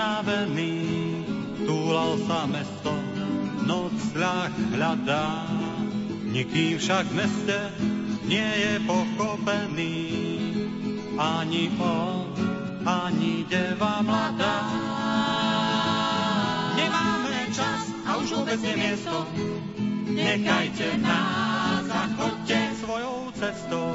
unavený, túlal sa mesto, noc ľah hľadá. Nikým však v meste nie je pochopený, ani on, ani deva mladá. Nemáme čas a už vôbec nie miesto, nechajte nás a chodte svojou cestou.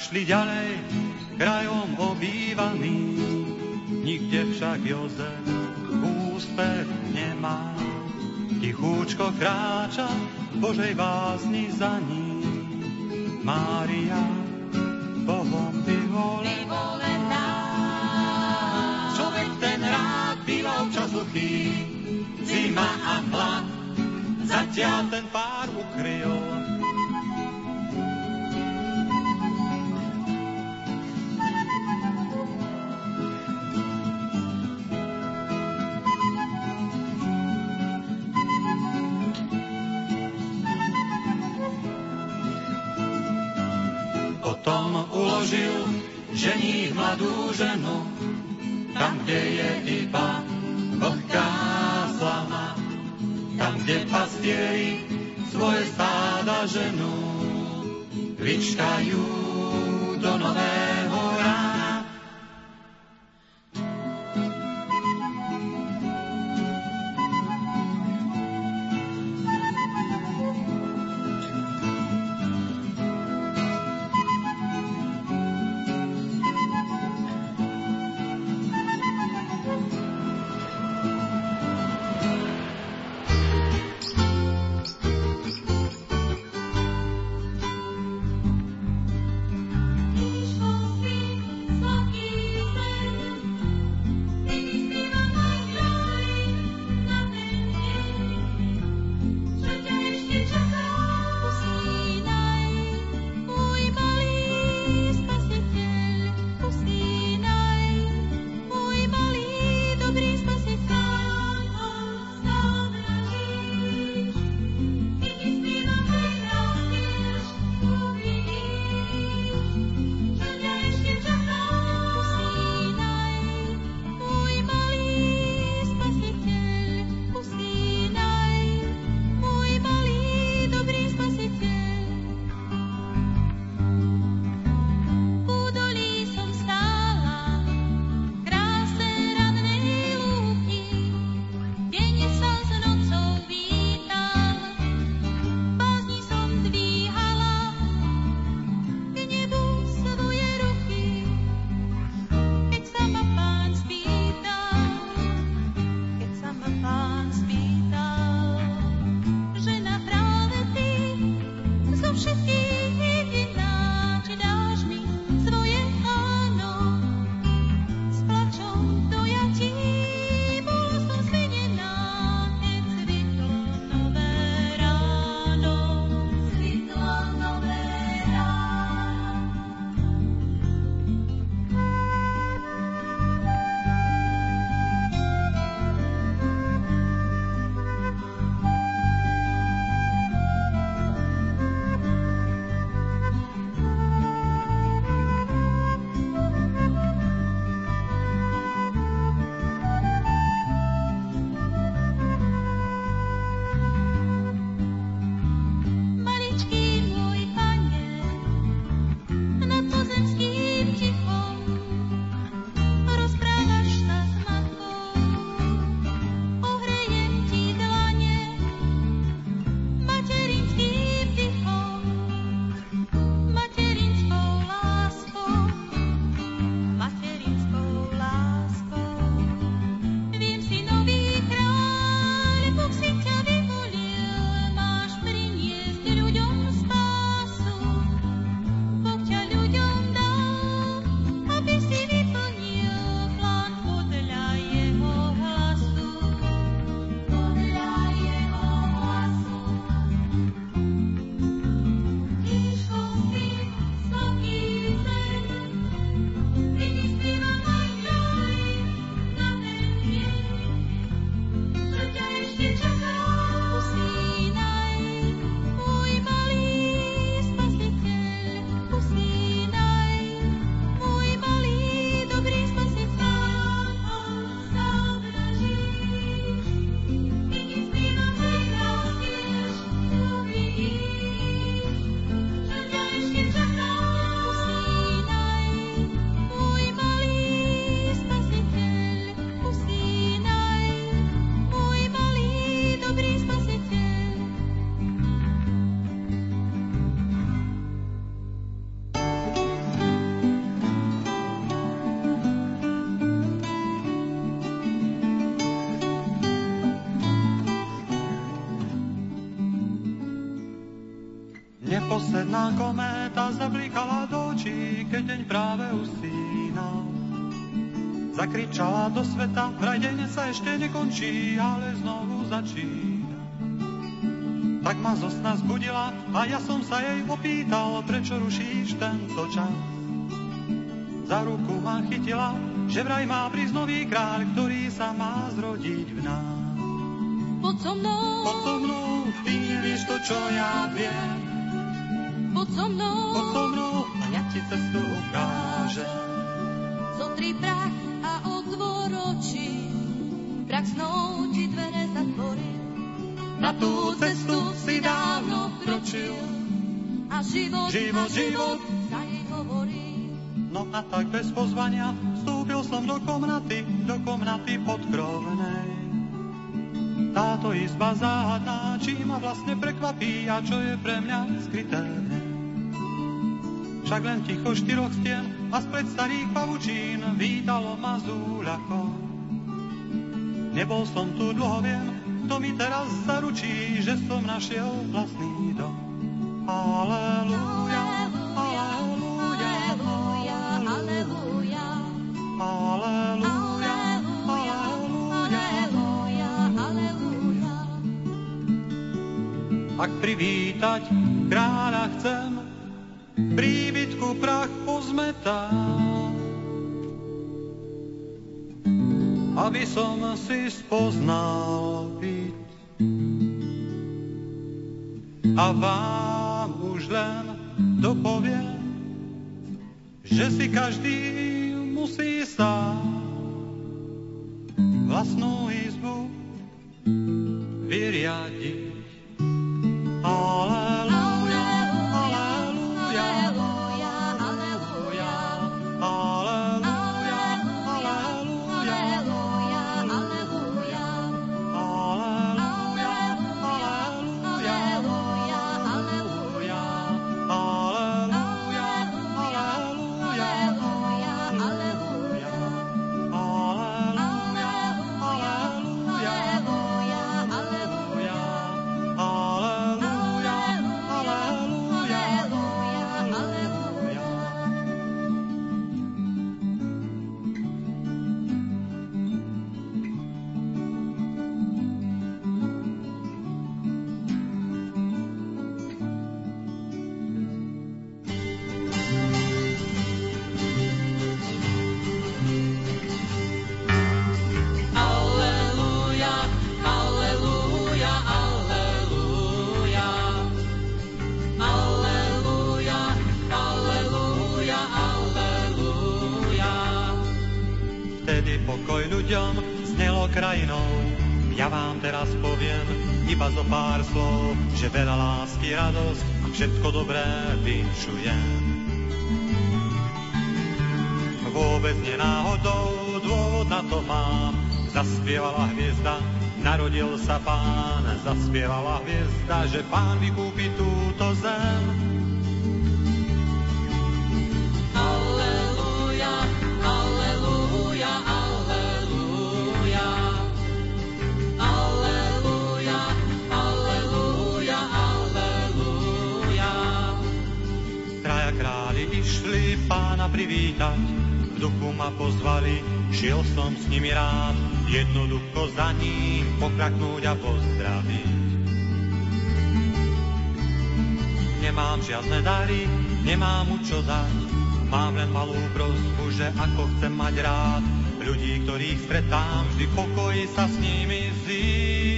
Šli ďalej krajom obývaný, nikde však Jozef úspech nemá. Tichúčko kráča Božej vázni za ním. Mária, Bohom vyvolená. Človek ten rád býva občas suchý, zima a chlad, zatiaľ ten pár ukryl uložil žení mladú ženu, tam, kde je iba vlhká slama, tam, kde pastieri svoje stáda ženú, vyčkajú do nového Čierna kométa zablikala do očí, keď deň práve usínal. Zakričala do sveta, vraj deň sa ešte nekončí, ale znovu začína. Tak ma zo sna zbudila a ja som sa jej opýtal, prečo rušíš tento čas. Za ruku ma chytila, že vraj má prísť nový kráľ, ktorý sa má zrodiť v nás. Poď so mnou, Poď so mnou, ty nevieš to, čo ja viem. Poď so mnou, Poď so mnou a ja ti cestu ukážem. zotri prach a otvor oči, prach snou ti dvere zatvorí. Na tú cestu si dávno kročil. a život, Život, život. sa jej hovorí. No a tak bez pozvania vstúpil som do komnaty, do komnaty podkrovnej. Táto izba záhadná, či ma vlastne prekvapí a čo je pre mňa skryté. Však len ticho štyroch stien a spred starých pavučín vítalo ma zúľako. Nebol som tu dlho, viem, kto mi teraz zaručí, že som našiel vlastný dom. Aleluja, aleluja, Aleluja, aleluja, aleluja, aleluja. aleluja. Ak privítať kráľa chcem, príbytku prach pozmetá. Aby som si spoznal byt a vám už len dopoviem, že si každý musí sám vlastnú izbu vyriadiť. Ľuďom znelo krajinou. Ja vám teraz poviem iba zo pár slov, že veľa lásky, radosť a všetko dobré vinšujem. Vôbec nenáhodou dôvod na to mám. Zaspievala hviezda, narodil sa pán. Zaspievala hviezda, že pán vykúpi túto zem. Privítať, v duchu ma pozvali, šiel som s nimi rád, jednoducho za ním pokraknúť a pozdraviť. Nemám žiadne dary, nemám mu čo dať, mám len malú prosbu, že ako chcem mať rád, ľudí, ktorých stretám, vždy pokoj sa s nimi zísť.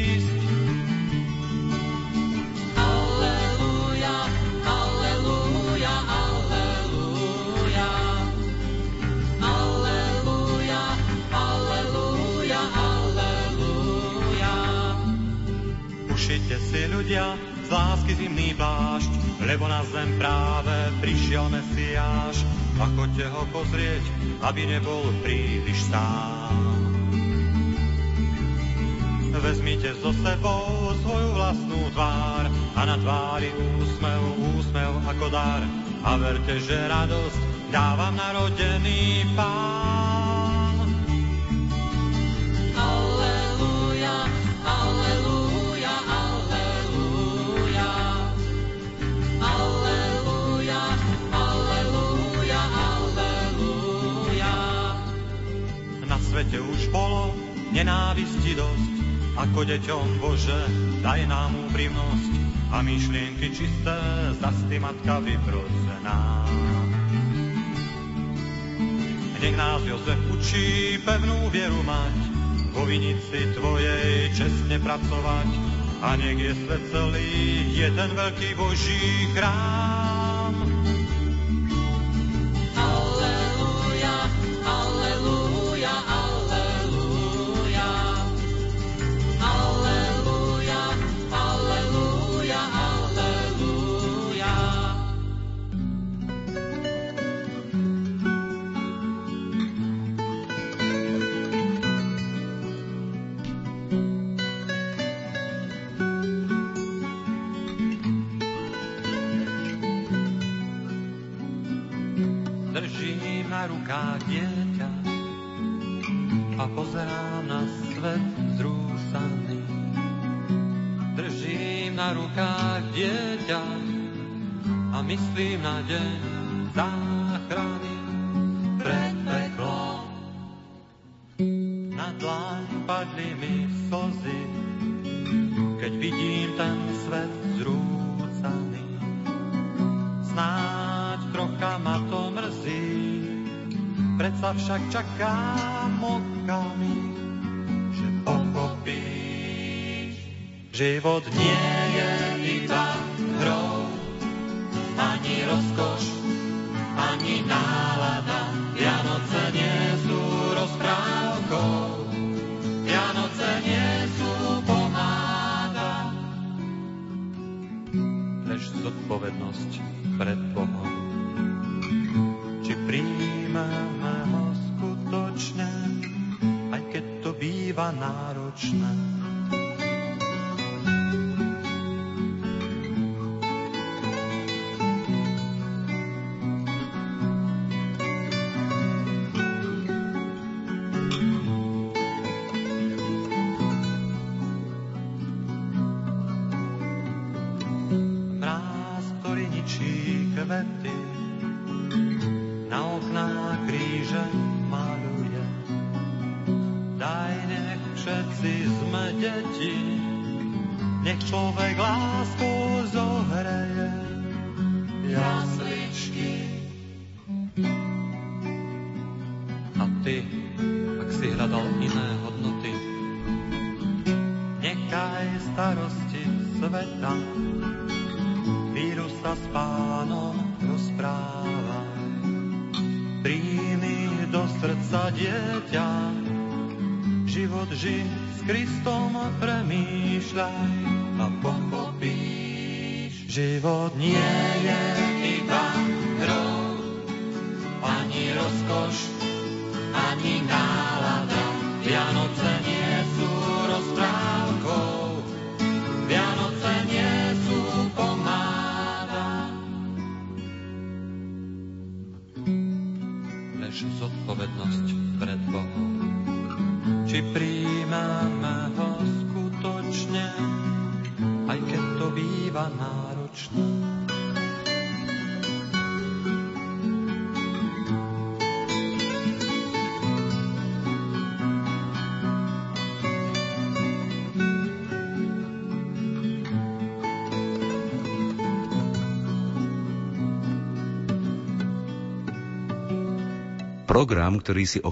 Ušite si ľudia z lásky zimný plášť, lebo na zem práve prišiel Mesiáš. A choďte ho pozrieť, aby nebol príliš sám. Vezmite so sebou svoju vlastnú tvár a na tvári úsmev, úsmev ako dar. A verte, že radosť dávam narodený pán. Ako deťom Bože, daj nám úprimnosť a myšlienky čisté, zasty matka vyprosená. Nech nás Jozef učí pevnú vieru mať, vo vinici Tvojej čestne pracovať a nech je svet celý jeden veľký Boží chrám. myslím na deň záchrany pred peklom. Na dlaň padli mi slzy, keď vidím ten svet zrúcaný. Predsa však čakám okamih, že pochopíš, život nie je iba hrou ani rozkoš, ani nálada. Vianoce nie sú rozprávkou, Vianoce nie sú pomáda. Lež zodpovednosť pred Bohom. náročné. človek láskou zohreje jasličky. A ty, ak si hľadal iné hodnoty, nechaj starosti sveta, víru sa s pánom rozprávaj. Príjmi do srdca dieťa, život žiť s Kristom premýšľaj. Život nie je iba hrou, ani rozkoš, ani nálada. Vianoce nie sú rozprávkou, Vianoce nie sú pomáda. Lež zodpovednosť pred Bohom, či príjmame ho skutočne, býva náročné. Program, ktorý si o